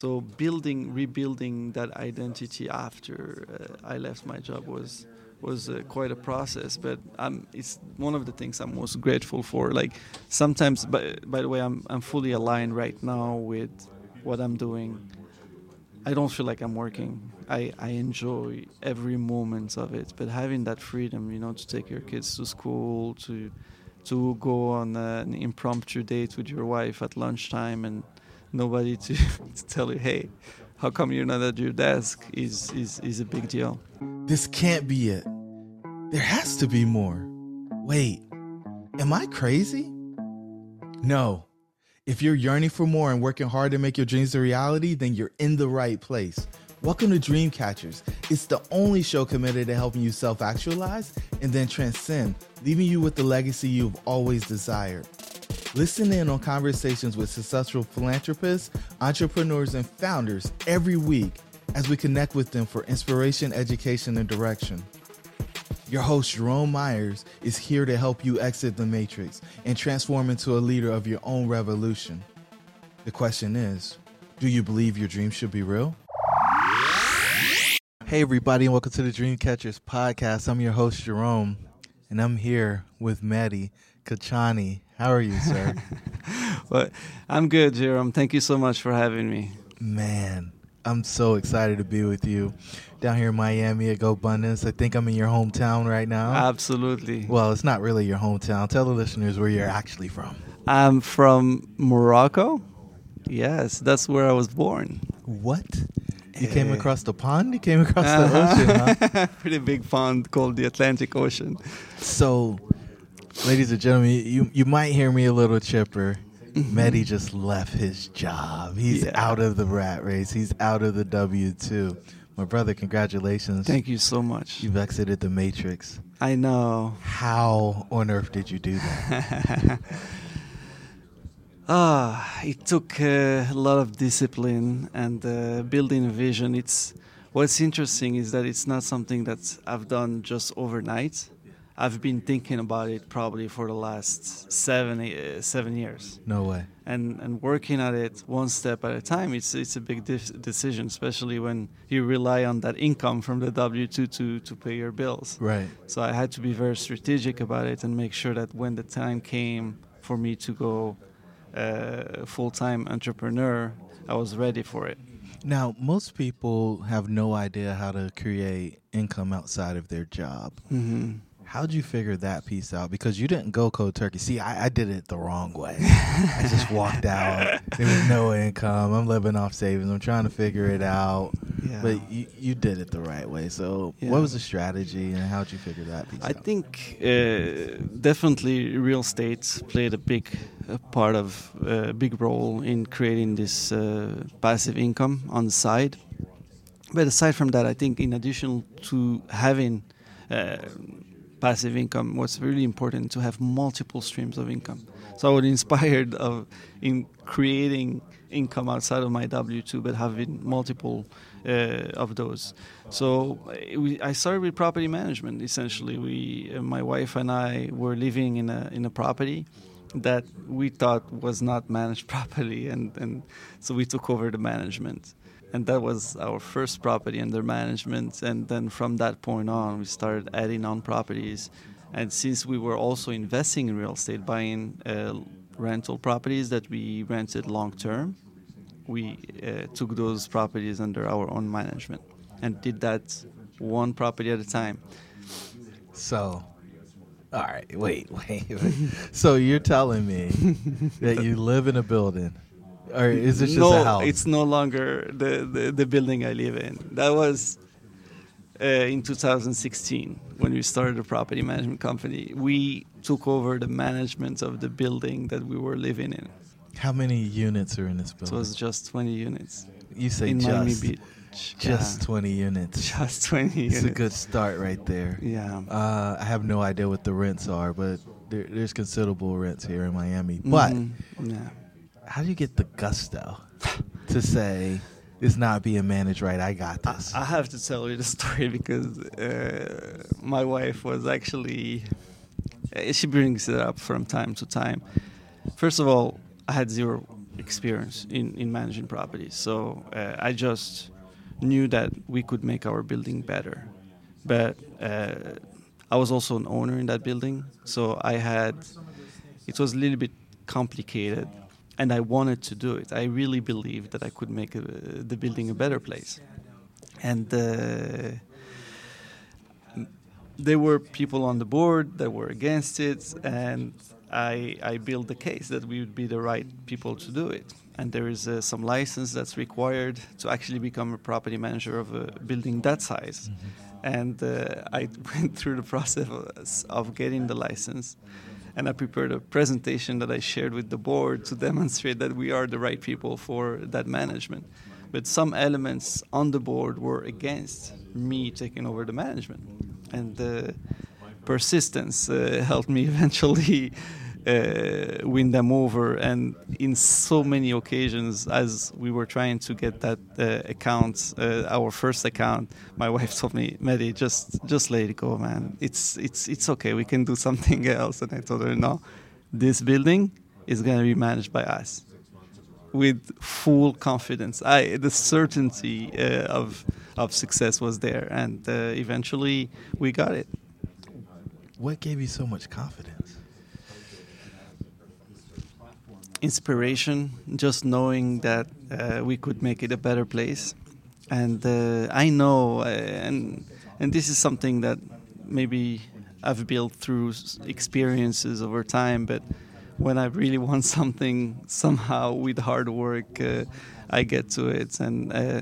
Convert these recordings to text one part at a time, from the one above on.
So building, rebuilding that identity after uh, I left my job was was uh, quite a process. But it's one of the things I'm most grateful for. Like sometimes, by, by the way, I'm I'm fully aligned right now with what I'm doing. I don't feel like I'm working. I, I enjoy every moment of it. But having that freedom, you know, to take your kids to school, to to go on an impromptu date with your wife at lunchtime and nobody to, to tell you, hey, how come you're not at your desk is, is, is a big deal. This can't be it. There has to be more. Wait, am I crazy? No. If you're yearning for more and working hard to make your dreams a reality, then you're in the right place. Welcome to Dreamcatchers. It's the only show committed to helping you self actualize and then transcend, leaving you with the legacy you've always desired. Listen in on conversations with successful philanthropists, entrepreneurs, and founders every week as we connect with them for inspiration, education, and direction. Your host, Jerome Myers, is here to help you exit the matrix and transform into a leader of your own revolution. The question is do you believe your dreams should be real? Hey, everybody, and welcome to the Dreamcatchers podcast. I'm your host, Jerome, and I'm here with Mehdi Kachani. How are you, sir? well, I'm good, Jerome. Thank you so much for having me. Man, I'm so excited to be with you down here in Miami at GoBundance. I think I'm in your hometown right now. Absolutely. Well, it's not really your hometown. Tell the listeners where you're actually from. I'm from Morocco. Yes, that's where I was born. What? You came across the pond? You came across uh-huh. the ocean, huh? Pretty big pond called the Atlantic Ocean. So, ladies and gentlemen, you you might hear me a little chipper. mm Mehdi just left his job. He's yeah. out of the rat race. He's out of the W two. My brother, congratulations. Thank you so much. You've exited the matrix. I know. How on earth did you do that? Ah, it took uh, a lot of discipline and uh, building a vision. It's what's interesting is that it's not something that I've done just overnight. I've been thinking about it probably for the last seven uh, seven years. No way. And and working at it one step at a time. It's it's a big de- decision, especially when you rely on that income from the W two to to pay your bills. Right. So I had to be very strategic about it and make sure that when the time came for me to go uh, full-time entrepreneur, I was ready for it. Now, most people have no idea how to create income outside of their job. Mm-hmm. How'd you figure that piece out? Because you didn't go cold turkey. See, I, I did it the wrong way. I just walked out. There was no income. I'm living off savings. I'm trying to figure it out. Yeah. But you, you did it the right way. So, yeah. what was the strategy and how'd you figure that piece I out? think uh, definitely real estate played a big uh, part of a uh, big role in creating this uh, passive income on the side. But aside from that, I think in addition to having uh, passive income was really important to have multiple streams of income. So I was inspired of in creating income outside of my W two, but having multiple uh, of those. So uh, we, I started with property management. Essentially, we, uh, my wife and I, were living in a in a property that we thought was not managed properly, and and so we took over the management and that was our first property under management and then from that point on we started adding on properties and since we were also investing in real estate buying uh, rental properties that we rented long term we uh, took those properties under our own management and did that one property at a time. So, all right, wait, wait, wait. so you're telling me that you live in a building, or is this just no, a house? it's no longer the, the, the building I live in. That was uh, in 2016 when we started a property management company. We took over the management of the building that we were living in. How many units are in this building? It was just 20 units you say in just, Miami Beach. just Yeah. 20 units. just 20 It's units. a good start right there. Yeah. Uh, I have no idea what the rents are, but there, there's considerable rents here in Miami. But Mhm. yeah. How do you get the gusto to say it's not being managed right? I got this. I have to tell you the story because uh, my wife was actually uh, she brings it up from time to time. First of all, I had zero experience in, in managing properties, so uh, I just knew that we could make our building better. But uh, I was also an owner in that building, so I had it was a little bit complicated and I wanted to do it. I really believed that I could make uh the building a better place. And uh, there were people on the board that were against it, and I, I built the case that we would be the right people to do it. And there is uh, some license that's required to actually become a property manager of a building that size. And uh, I went through the process of getting the license and I prepared a presentation that I shared with the board to demonstrate that we are the right people for that management. But some elements on the board were against me taking over the management, and uh, persistence uh, helped me eventually uh, win them over. And in so many occasions, as we were trying to get that uh, account, uh, our first account, my wife told me, "Mehdi, just just let it go, man. It's it's it's okay. We can do something else." And I told her, "No, this building is going to be managed by us." With full confidence, I the certainty uh, of of success was there, and uh, eventually we got it. what gave you so much confidence? Inspiration, just knowing that uh, we could make it a better place. And uh, I know, uh, and and this is something that maybe I've built through experiences over time. But when I really want something, somehow with hard work, uh, I get to it. And uh,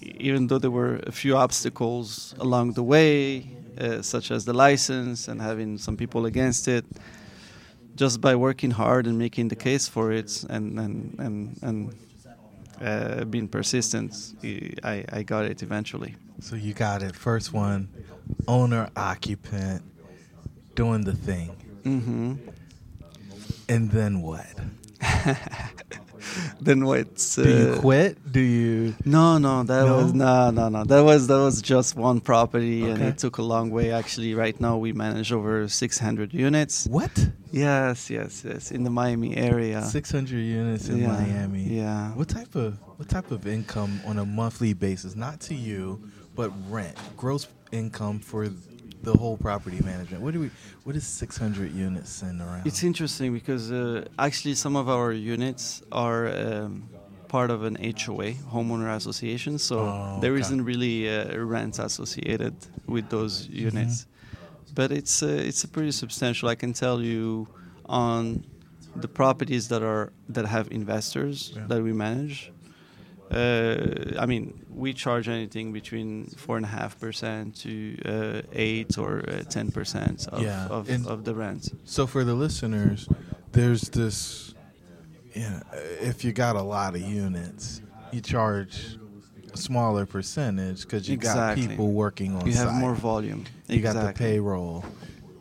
even though there were a few obstacles along the way, uh, such as the license and having some people against it, just by working hard and making the case for it and and and, and uh, being persistent, I, I got it eventually. So you got it. First one, owner occupant, doing the thing, Mm-hmm. and then what? Then what's uh, Do you quit? Do you? No, no, that No? was no, no, no. That was that was just one property, and it took a long way. Actually, right now we manage over 600 units. What? Yes, yes, yes, in the Miami area. 600 units in Yeah, Miami. yeah. What type of what type of income on a monthly basis, not to you, but rent, gross income for the whole property management? What do we? What is 600 units send around? It's interesting because uh, actually some of our units are um, part of an HOA, homeowner association. So Oh, there okay. isn't really a rent associated with those units, but it's uh, it's a pretty substantial. I can tell you on the properties that are that have investors Yeah. that we manage. Uh, I mean, we charge anything between four and a half percent to uh, eight or uh, ten percent of, Yeah, of, of the rent. So for the listeners, there's this. Yeah, if you got a lot of units, you charge a smaller percentage because you Exactly. got people working on you have site. more volume. You got the payroll.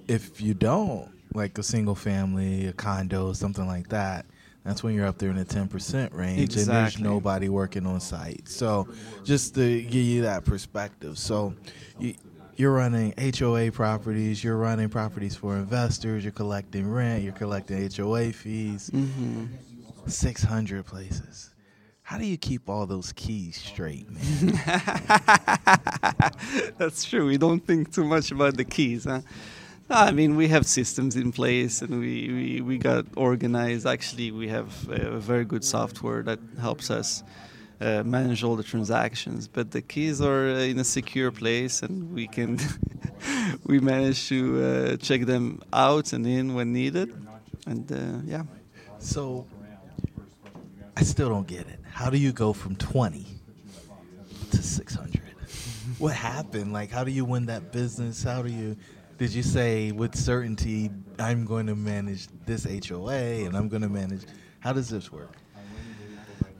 If you don't, like a single family, a condo, something like that, that's when you're up there in the ten percent range, and there's nobody working on site. So, just to give you that perspective, so you, you're running HOA properties, you're running properties for investors, you're collecting rent, you're collecting HOA fees, Mhm. six hundred places. How do you keep all those keys straight, man? That's true. We don't think too much about the keys, huh? I mean, we have systems in place and we, we, we got organized. Actually, we have a very good software that helps us uh, manage all the transactions. But the keys are in a secure place and we can we manage to uh, check them out and in when needed. And uh, yeah. So I still don't get it. How do you go from 20 to 600? what happened? Like, how do you win that business? How do you did you say with certainty I'm going to manage this HOA and I'm going to manage? How does this work?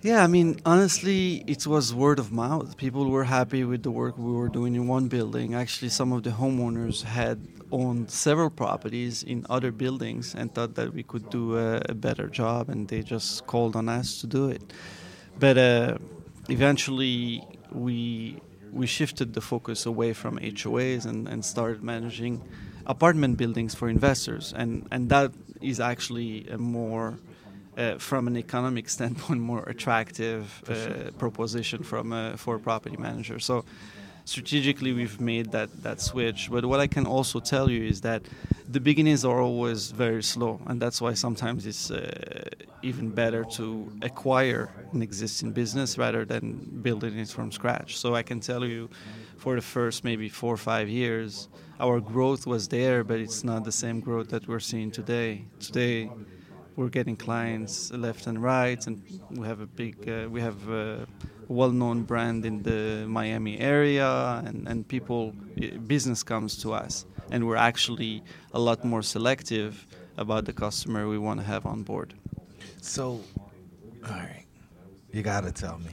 Yeah, I mean, honestly, it was word of mouth. People were happy with the work we were doing in one building. Actually, some of the homeowners had owned several properties in other buildings and thought that we could do a, a better job, and they just called on us to do it. But uh, eventually, we we shifted the focus away from HOAs and, and started managing apartment buildings for investors, and and that is actually a more uh, from an economic standpoint, more attractive uh, proposition from a, for a property manager. So strategically, we've made that that switch. But what I can also tell you is that the beginnings are always very slow, and that's why sometimes it's uh, even better to acquire an existing business rather than building it from scratch. So I can tell you, for the first maybe four or five years, our growth was there, but it's not the same growth that we're seeing today. Today, we're getting clients left and right, and we have a big, uh, we have a well-known brand in the Miami area, and and people, business comes to us and we're actually a lot more selective about the customer we want to have on board. So, all right, you got to tell me,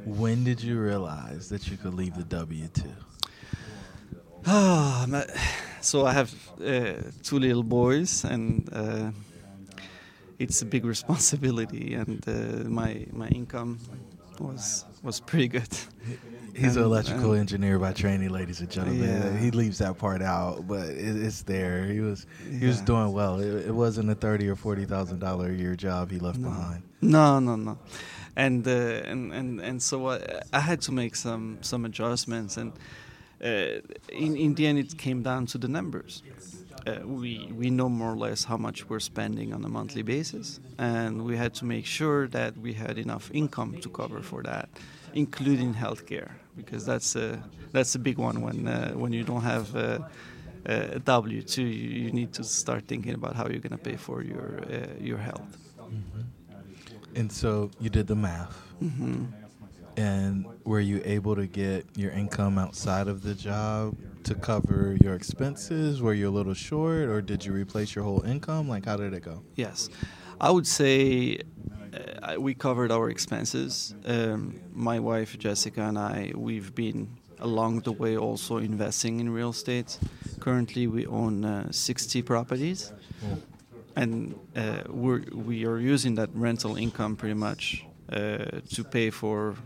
when did you realize that you could leave the W two? Ah, so I have uh, two little boys, and uh, it's a big responsibility, and uh, my my income was was pretty good. He's and, an electrical and, engineer by training, ladies and gentlemen. Yeah. He leaves that part out, but it, it's there. He was he yeah. was doing well. It, it, wasn't a thirty or forty thousand dollar a year job he left no. behind. No, no, no. And uh, and and and so I, I, had to make some some adjustments, and uh, in in the end, it came down to the numbers. Uh, we we know more or less how much we're spending on a monthly basis, and we had to make sure that we had enough income to cover for that, including healthcare, because that's a that's a big one when uh, when you don't have a, a W two, you, you, need to start thinking about how you're going to pay for your uh, your health. Mm-hmm. And so you did the math. Mm-hmm. And were you able to get your income outside of the job to cover your expenses? Were you a little short, or did you replace your whole income? Like, how did it go? Yes, I would say uh, we covered our expenses. Um, my wife Jessica and I, we've been along the way also investing in real estate. Currently, we own uh, 60 properties, oh. and uh, we're, we are using that rental income pretty much uh, to pay for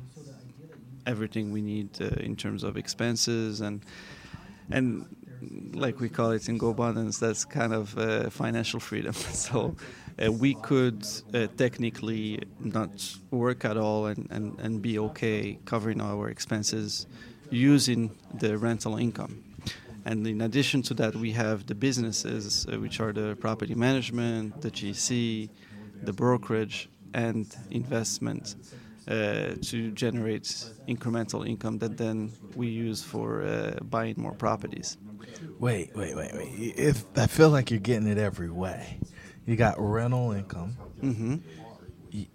everything we need uh, in terms of expenses and and like we call it in GoBundance, that's kind of uh, financial freedom. so uh, we could uh, technically not work at all and, and, and be okay covering our expenses using the rental income. And in addition to that, we have the businesses, uh, which are the property management, the GC, the brokerage, and investment uh, to generate incremental income that then we use for uh, buying more properties. Wait, wait, wait, wait. If I feel like you're getting it every way, you got rental income. Mm-hmm.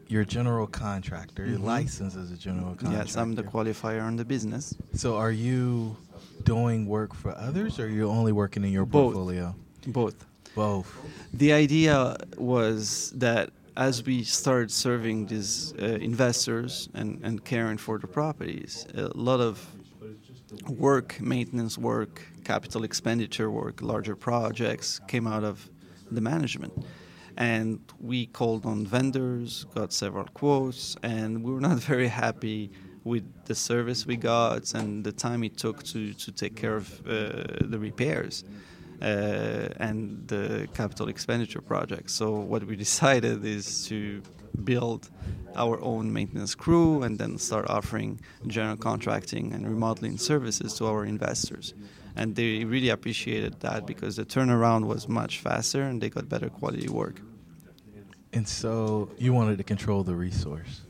You're a general contractor. Mm-hmm. You're licensed as a general contractor. Yes, I'm the qualifier on the business. So, are you doing work for others, or are you only working in your Both. portfolio? Both. Both. The idea was that as we started serving these uh, investors and, and caring for the properties, a lot of work, maintenance work, capital expenditure work, larger projects came out of the management. And we called on vendors, got several quotes, and we were not very happy with the service we got and the time it took to, to take care of uh, the repairs Uh, and the capital expenditure projects. So what we decided is to build our own maintenance crew and then start offering general contracting and remodeling services to our investors. and they really appreciated that because the turnaround was much faster and they got better quality work. And so you wanted to control the resource.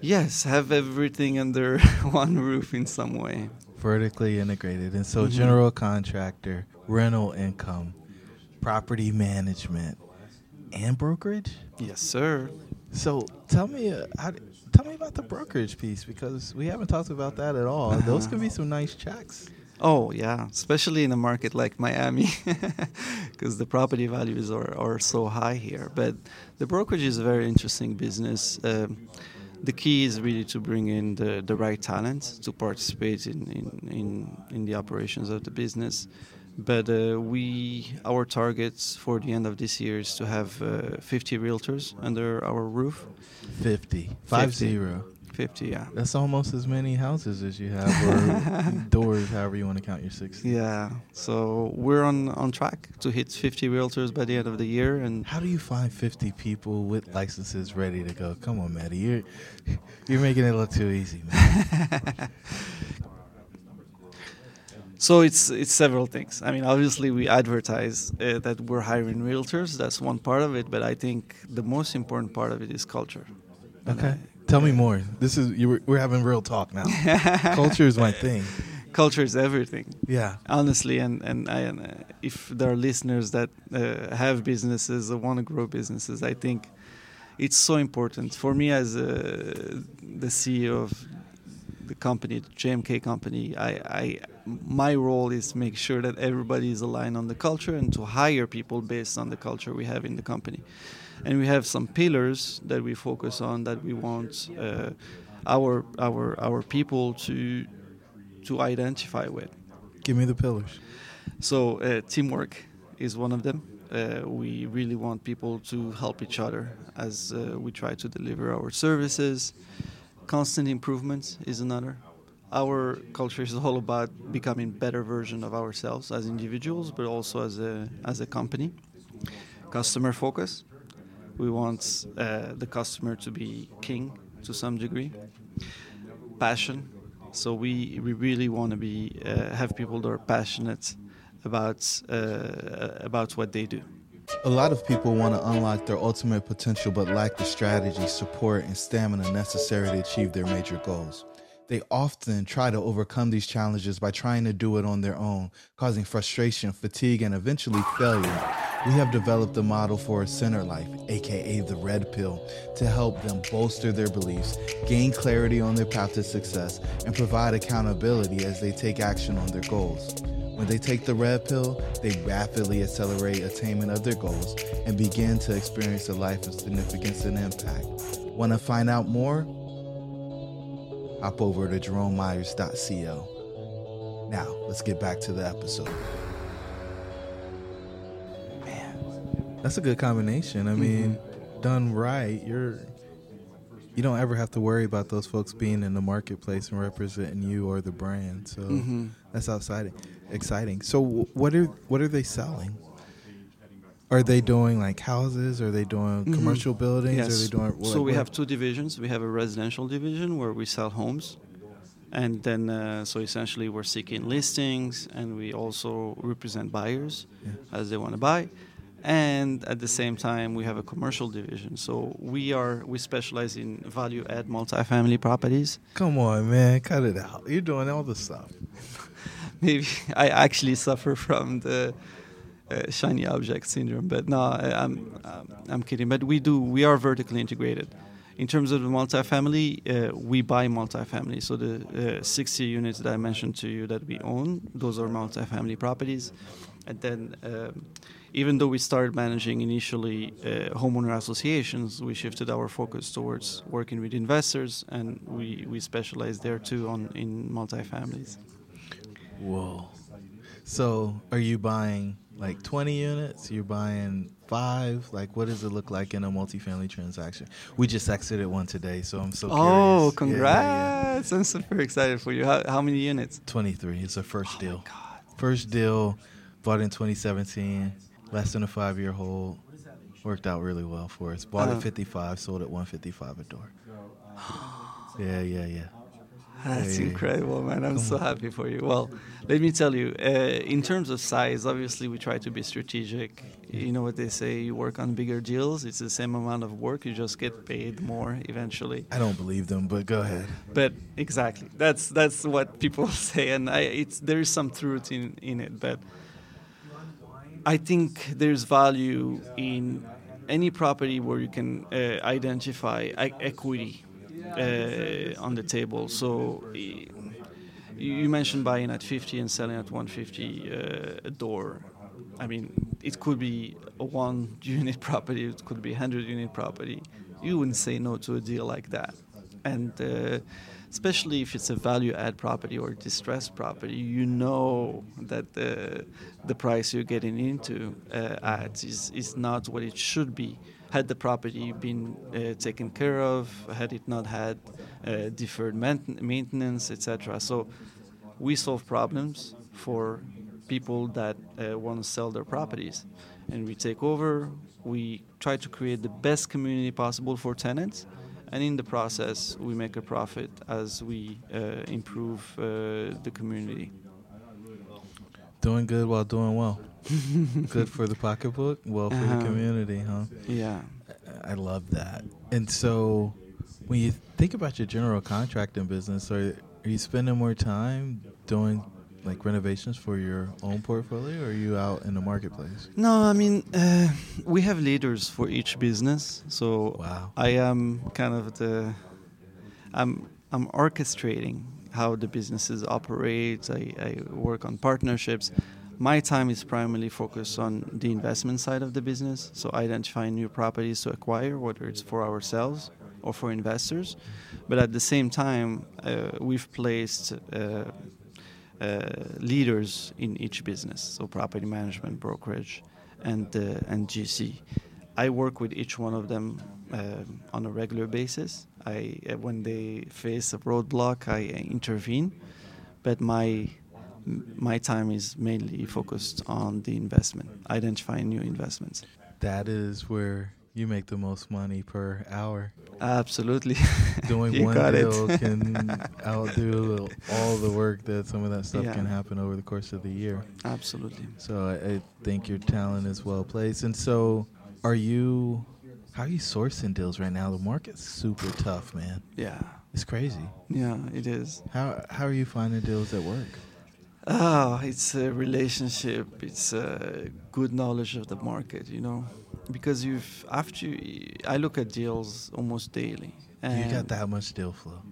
Yes, have everything under one roof in some way. Vertically integrated. And so, mm-hmm. general contractor, rental income, property management, and brokerage? Yes, sir. So, tell me, uh, how, tell me about the brokerage piece because we haven't talked about that at all. Uh-huh. Those can be some nice checks. Oh yeah, especially in a market like Miami, because the property values are, are so high here. But the brokerage is a very interesting business. Um, the key is really to bring in the, the right talent to participate in, in, in, in the operations of the business. But uh, we, our targets for the end of this year is to have uh, 50 realtors under our roof. 50, five 50. zero. 50, yeah. That's almost as many houses as you have, or doors, however you want to count your 60. Yeah. So we're on, on track to hit 50 realtors by the end of the year. And how do you find 50 people with licenses ready to go? Come on, Mehdi, you're you're making it look too easy, man. So it's it's several things. I mean, obviously we advertise uh, that we're hiring realtors. That's one part of it, but I think the most important part of it is culture. Okay. Tell me more. This is you we're having real talk now. Culture is my thing. Culture is everything. Yeah. Honestly, and and, I, uh, if there are listeners that uh, have businesses or want to grow businesses, I think it's so important for me as uh, the CEO of the company, the JMK company. I, I my role is to make sure that everybody is aligned on the culture and to hire people based on the culture we have in the company and we have some pillars that we focus on that we want uh, our our our people to to identify with. Give me the pillars. So uh, teamwork is one of them. Uh, we really want people to help each other as uh, we try to deliver our services. Constant improvement is another. Our culture is all about becoming better version of ourselves as individuals, but also as a as a company. Customer focus we want uh, the customer to be king to some degree. Passion. So we, we really want to be uh, have people that are passionate about uh, about what they do. A lot of people want to unlock their ultimate potential but lack the strategy, support, and stamina necessary to achieve their major goals. They often try to overcome these challenges by trying to do it on their own, causing frustration, fatigue, and eventually failure. We have developed a model for a center life, aka the red pill, to help them bolster their beliefs, gain clarity on their path to success, and provide accountability as they take action on their goals. When they take the red pill, they rapidly accelerate attainment of their goals and begin to experience a life of significance and impact. Want to find out more? Hop over to jeromemyers.co. Now, let's get back to the episode. That's a good combination. I mean, mm-hmm. done right, you're you don't ever have to worry about those folks being in the marketplace and representing you or the brand. So mm-hmm. that's outside exciting. So what are what are they selling? Are they doing like houses? Are they doing mm-hmm. commercial buildings? Yes. Are they doing what, So we what? have two divisions. We have a residential division where we sell homes. And then, uh, so essentially, we're seeking listings, and we also represent buyers yeah. as they want to buy and at the same time we have a commercial division. So we are we specialize in value add multifamily properties. Come on man cut it out. You're doing all the stuff. Maybe i actually suffer from the uh, shiny object syndrome but no i'm i'm kidding. But we do we are vertically integrated in terms of the multifamily, uh, we buy multifamily. So the uh, 60 units that I mentioned to you that we own, those are multifamily properties. And then um, even though we started managing initially uh, homeowner associations, we shifted our focus towards working with investors, and we, we specialize there too on in multifamilies. Whoa! So, are you buying like 20 units? You're buying five? Like, what does it look like in a multifamily transaction? We just exited one today, so I'm so oh, congrats! Yeah, yeah. I'm super excited for you. How, how many units? 23. It's a first oh deal. First deal, bought in 2017 less than a five year hold. Worked out really well for us. Bought uh, at 55, sold at 155 a door. yeah, yeah, yeah. That's Hey. incredible, man. I'm so happy for you. Well, let me tell you, uh, in terms of size, obviously we try to be strategic. You know what they say, you work on bigger deals, it's the same amount of work, you just get paid more eventually. I don't believe them, but go ahead. But exactly, that's that's what people say, and I, it's there is some truth in in it. But I think there's value in any property where you can uh, identify equity on the table. So. You mentioned buying at 50 and selling at 150 uh, a door. I mean, it could be a one unit property, it could be a 100 unit property. You wouldn't say no to a deal like that. And uh, especially if it's a value add property or distressed property, you know that the, the price you're getting into uh, at is, is not what it should be. Had the property been uh, taken care of, had it not had uh, deferred maint- maintenance, etc. So we solve problems for people that uh, want to sell their properties. And we take over, we try to create the best community possible for tenants, and in the process, we make a profit as we uh, improve uh, the community. Doing good while doing well. good for the pocketbook, well for the Uh-huh. community, huh? Yeah. I love that. And so, when you think about your general contracting business, are are you spending more time doing like renovations for your own portfolio, or are you out in the marketplace? No, I mean, uh, we have leaders for each business. So Wow. I am kind of the, I'm, I'm orchestrating how the businesses operate. I, I work on partnerships. My time is primarily focused on the investment side of the business. So identifying new properties to acquire, whether it's for ourselves or for investors. But at the same time, uh, we've placed uh, uh, leaders in each business, so property management, brokerage, and uh, and GC. I work with each one of them um on a regular basis. I uh, when they face a roadblock, I uh, intervene, but my my time is mainly focused on the investment, identifying new investments. That is where you make the most money per hour. Absolutely, Doing You one got it. deal can outdo all the work that some of that stuff Yeah. can happen over the course of the year. Absolutely. So I, I think your talent is well placed. And so, are you? How are you sourcing deals right now? The market's super tough, man. Yeah, It's crazy. yeah, it is. How how are you finding deals that work? Ah, it's a relationship. It's a good knowledge of the market, you know, because you've after you, I look at deals almost daily. And you got that much deal flow.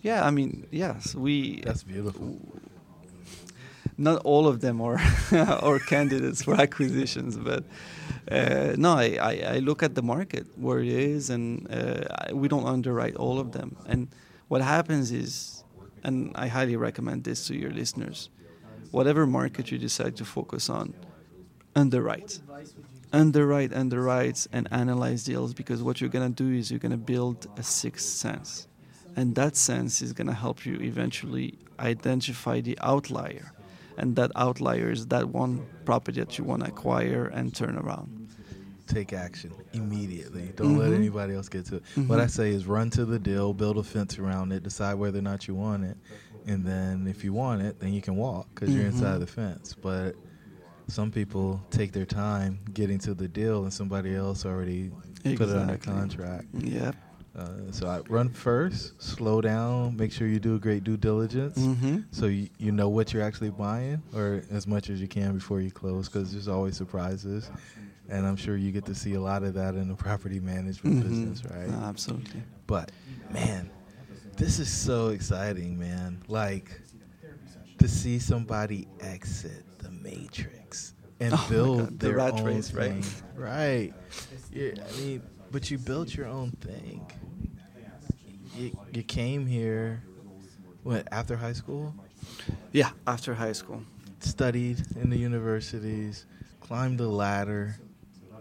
Yeah, I mean, yes, we. That's beautiful. Not all of them are are candidates for acquisitions, but uh, no, I, I, I look at the market where it is, and uh, we don't underwrite all of them. And what happens is, and I highly recommend this to your listeners, whatever market you decide to focus on, underwrite, underwrite, underwrite, and analyze deals because what you're gonna do is you're gonna build a sixth sense, and that sense is gonna help you eventually identify the outlier, and that outlier is that one property that you want to acquire and turn around. Take action immediately. Don't let Mhm. anybody else get to it. What I say is run to the deal, build a fence around it, decide whether or not you want it, and then if you want it, then you can walk because you're inside the fence. But some people take their time getting to the deal, and somebody else already put it under Exactly. contract. Yep. Uh, so I run first, slow down, make sure you do a great due diligence, Mm-hmm. so you, you know what you're actually buying, or as much as you can before you close, because there's always surprises, and I'm sure you get to see a lot of that in the property management business, right? Mm-hmm. absolutely. But man, this is so exciting, man! Like to see somebody exit the matrix and Oh build God, the their rat own race, right? thing. Right. Yeah, I mean, but you built your own thing. You, you came here, what after high school? Yeah, after high school. Studied in the universities, climbed the ladder.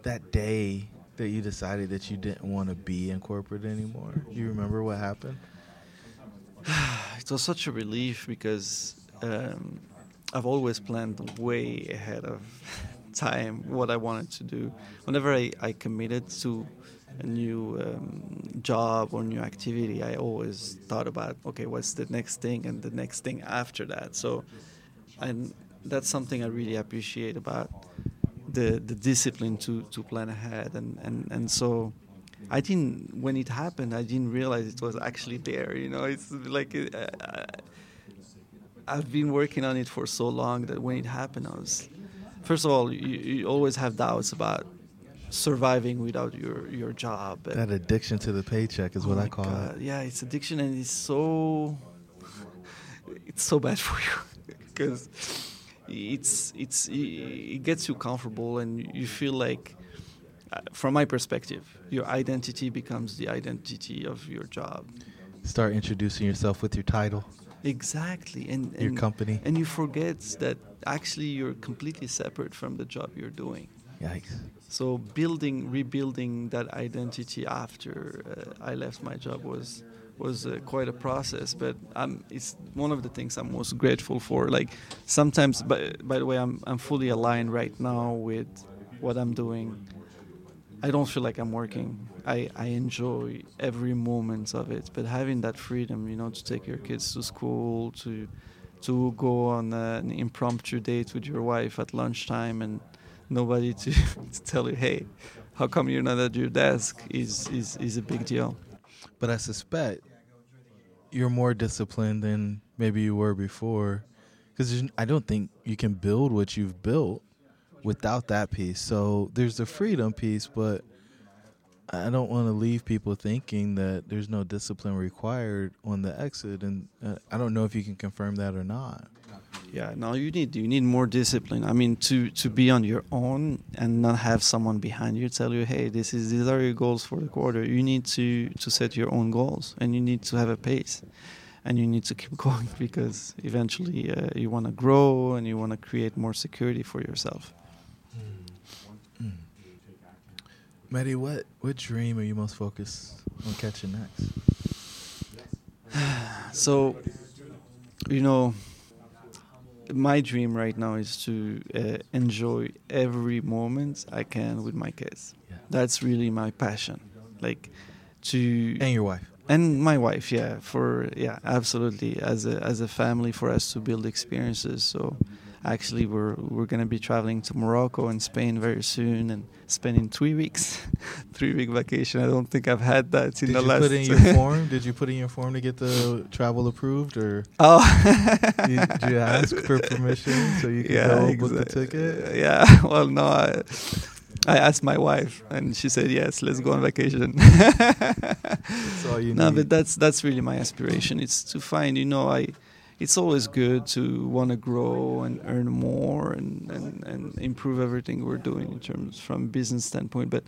That day that you decided that you didn't want to be in corporate anymore. You remember what happened? it was such a relief because um, I've always planned way ahead of time what I wanted to do. Whenever I, I committed to new um, job or new activity, I always thought about okay, what's the next thing and the next thing after that. So, and that's something I really appreciate about the the discipline to to plan ahead and and and so. I didn't when it happened. I didn't realize it was actually there. You know, it's like uh, I've been working on it for so long that when it happened, I was first of all, you, you always have doubts about surviving without your your job. That addiction to the paycheck is oh what I call God. it. Yeah, it's addiction, and it's so it's so bad for you because it's it's it gets you comfortable, and you feel like, uh, from my perspective, your identity becomes the identity of your job. Start introducing yourself with your title. Exactly, and, and your company, and you forget that actually you're completely separate from the job you're doing. Yikes. So building, rebuilding that identity after uh, I left my job was was uh, quite a process. But um, it's one of the things I'm most grateful for. Like sometimes, by, by the way, I'm I'm fully aligned right now with what I'm doing. I don't feel like I'm working. I, I enjoy every moment of it. But having that freedom, you know, to take your kids to school, to to go on an impromptu date with your wife at lunchtime and nobody to, to tell you, hey, how come you're not at your desk is, is, is a big deal. But I suspect you're more disciplined than maybe you were before because I don't think you can build what you've built without that piece. So there's the freedom piece, but I don't want to leave people thinking that there's no discipline required on the exit, and uh, I don't know if you can confirm that or not. Yeah, no, you need you need more discipline. I mean, to to be on your own and not have someone behind you tell you, hey, this is these are your goals for the quarter. You need to to set your own goals, and you need to have a pace, and you need to keep going because eventually uh, you want to grow and you want to create more security for yourself. Mm. Mehdi, what what dream are you most focused on catching next? so, you know my dream right now is to uh, enjoy every moment I can with my kids. Yeah. That's really my passion. Like to and your wife and my wife. Yeah, for yeah, absolutely. As a as a family, for us to build experiences. So actually, we're we're gonna be traveling to Morocco and Spain very soon and spending three weeks, three week vacation. I don't think I've had that in Did the last. Did you put in your form? Did you put in your form to get the travel approved, or oh, did, did you ask for permission so you could yeah, go book the ticket? Yeah. Well, no. I, I asked my wife, and she said yes. Let's go on vacation. that's all you no, need. but that's that's really my aspiration. It's to find, you know, I it's always good to want to grow and earn more and, and, and improve everything we're doing in terms from business standpoint. But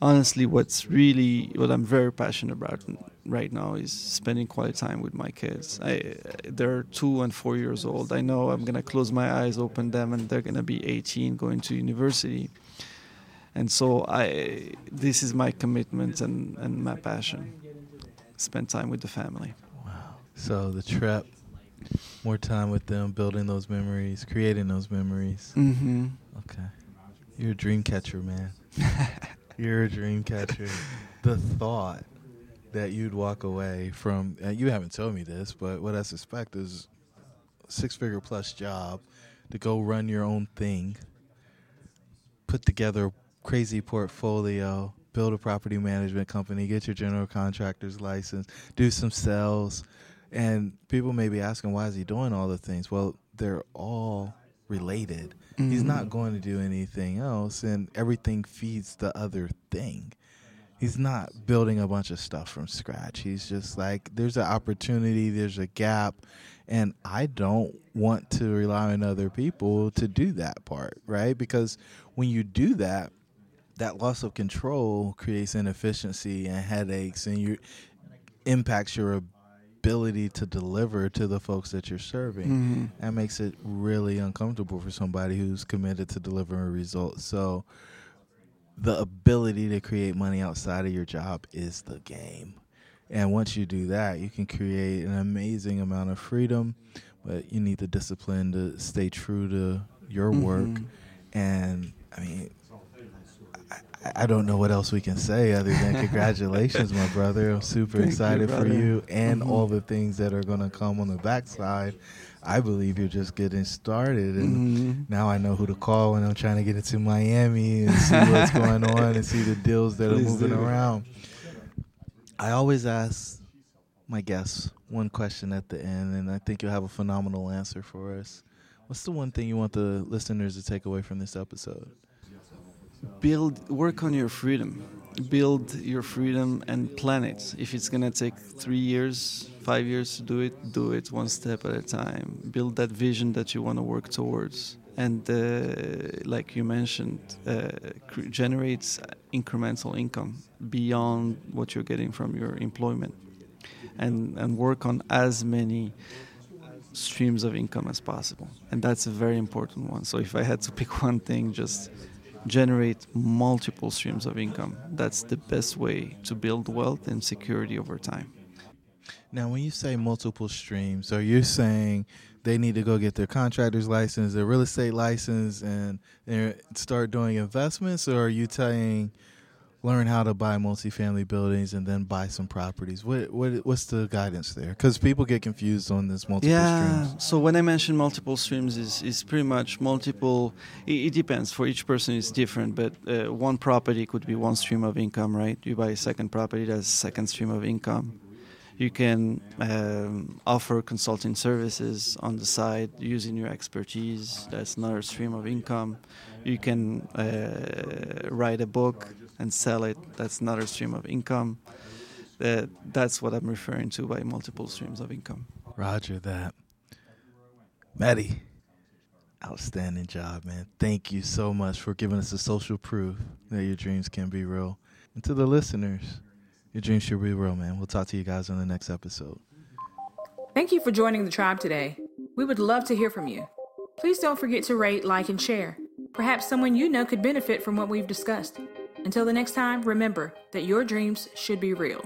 honestly, what's really what I'm very passionate about right now is spending quality time with my kids. I, they're two and four years old. I know I'm gonna close my eyes, open them, and they're gonna be 18, going to university. And so I, this is my commitment and, and my passion. Spend time with the family. Wow. So the trip more time with them, building those memories, creating those memories. Mm-hmm. Okay, you're a dream catcher, man. you're a dream catcher. the thought that you'd walk away from, uh, you haven't told me this, but what I suspect is six figure plus job to go run your own thing, put together a crazy portfolio, build a property management company, get your general contractor's license, do some sales, and people may be asking, why is he doing all the things? Well, they're all related. Mm-hmm. He's not going to do anything else, and everything feeds the other thing. He's not building a bunch of stuff from scratch. He's just like, there's an opportunity, there's a gap, and I don't want to rely on other people to do that part, right? Because when you do that, that loss of control creates inefficiency and headaches, and you impacts your ability to deliver to the folks that you're serving. Mm-hmm. That makes it really uncomfortable for somebody who's committed to delivering results. So the ability to create money outside of your job is the game. And once you do that, you can create an amazing amount of freedom, but you need the discipline to stay true to your mm-hmm. work. And I mean, I, don't know what else we can say other than congratulations, my brother. I'm super Thank you, excited for you and Mhm. all the things that are going to come on the backside. I believe you're just getting started. And Mhm. now I know who to call when I'm trying to get into Miami and see what's going on and see the deals that are moving do. around. I always ask my guests one question at the end, and I think you'll have a phenomenal answer for us. What's the one thing you want the listeners to take away from this episode? Build work on your freedom. Build your freedom and plan it. If it's going to take three years five years to do it do it one step at a time. Build that vision that you want to work towards. And uh, like you mentioned uh, generates incremental income beyond what you're getting from your employment. And and work on as many streams of income as possible. And that's a very important one. So if i had to pick one thing just generate multiple streams of income. That's the best way to build wealth and security over time. Now, when you say multiple streams, are you saying they need to go get their contractor's license, their real estate license, and, start doing investments, or are you saying learn how to buy multifamily buildings and then buy some properties? What what what's the guidance there? Because people get confused on this multiple yeah. streams. So when I mention multiple streams, is is pretty much multiple. It, it depends. For each person, it's different. But uh, one property could be one stream of income, right? You buy a second property, that's a second stream of income. You can um, offer consulting services on the side using your expertise. That's another stream of income. You can uh, write a book and sell it. That's another stream of income. That that's what I'm referring to by multiple streams of income. Roger that. Mehdi, outstanding job, man. Thank you so much for giving us the social proof that your dreams can be real. And to the listeners, your dreams should be real, man. We'll talk to you guys on the next episode. Thank you for joining the tribe today. We would love to hear from you. Please don't forget to rate, like, and share. Perhaps someone you know could benefit from what we've discussed. Until the next time, remember that your dreams should be real.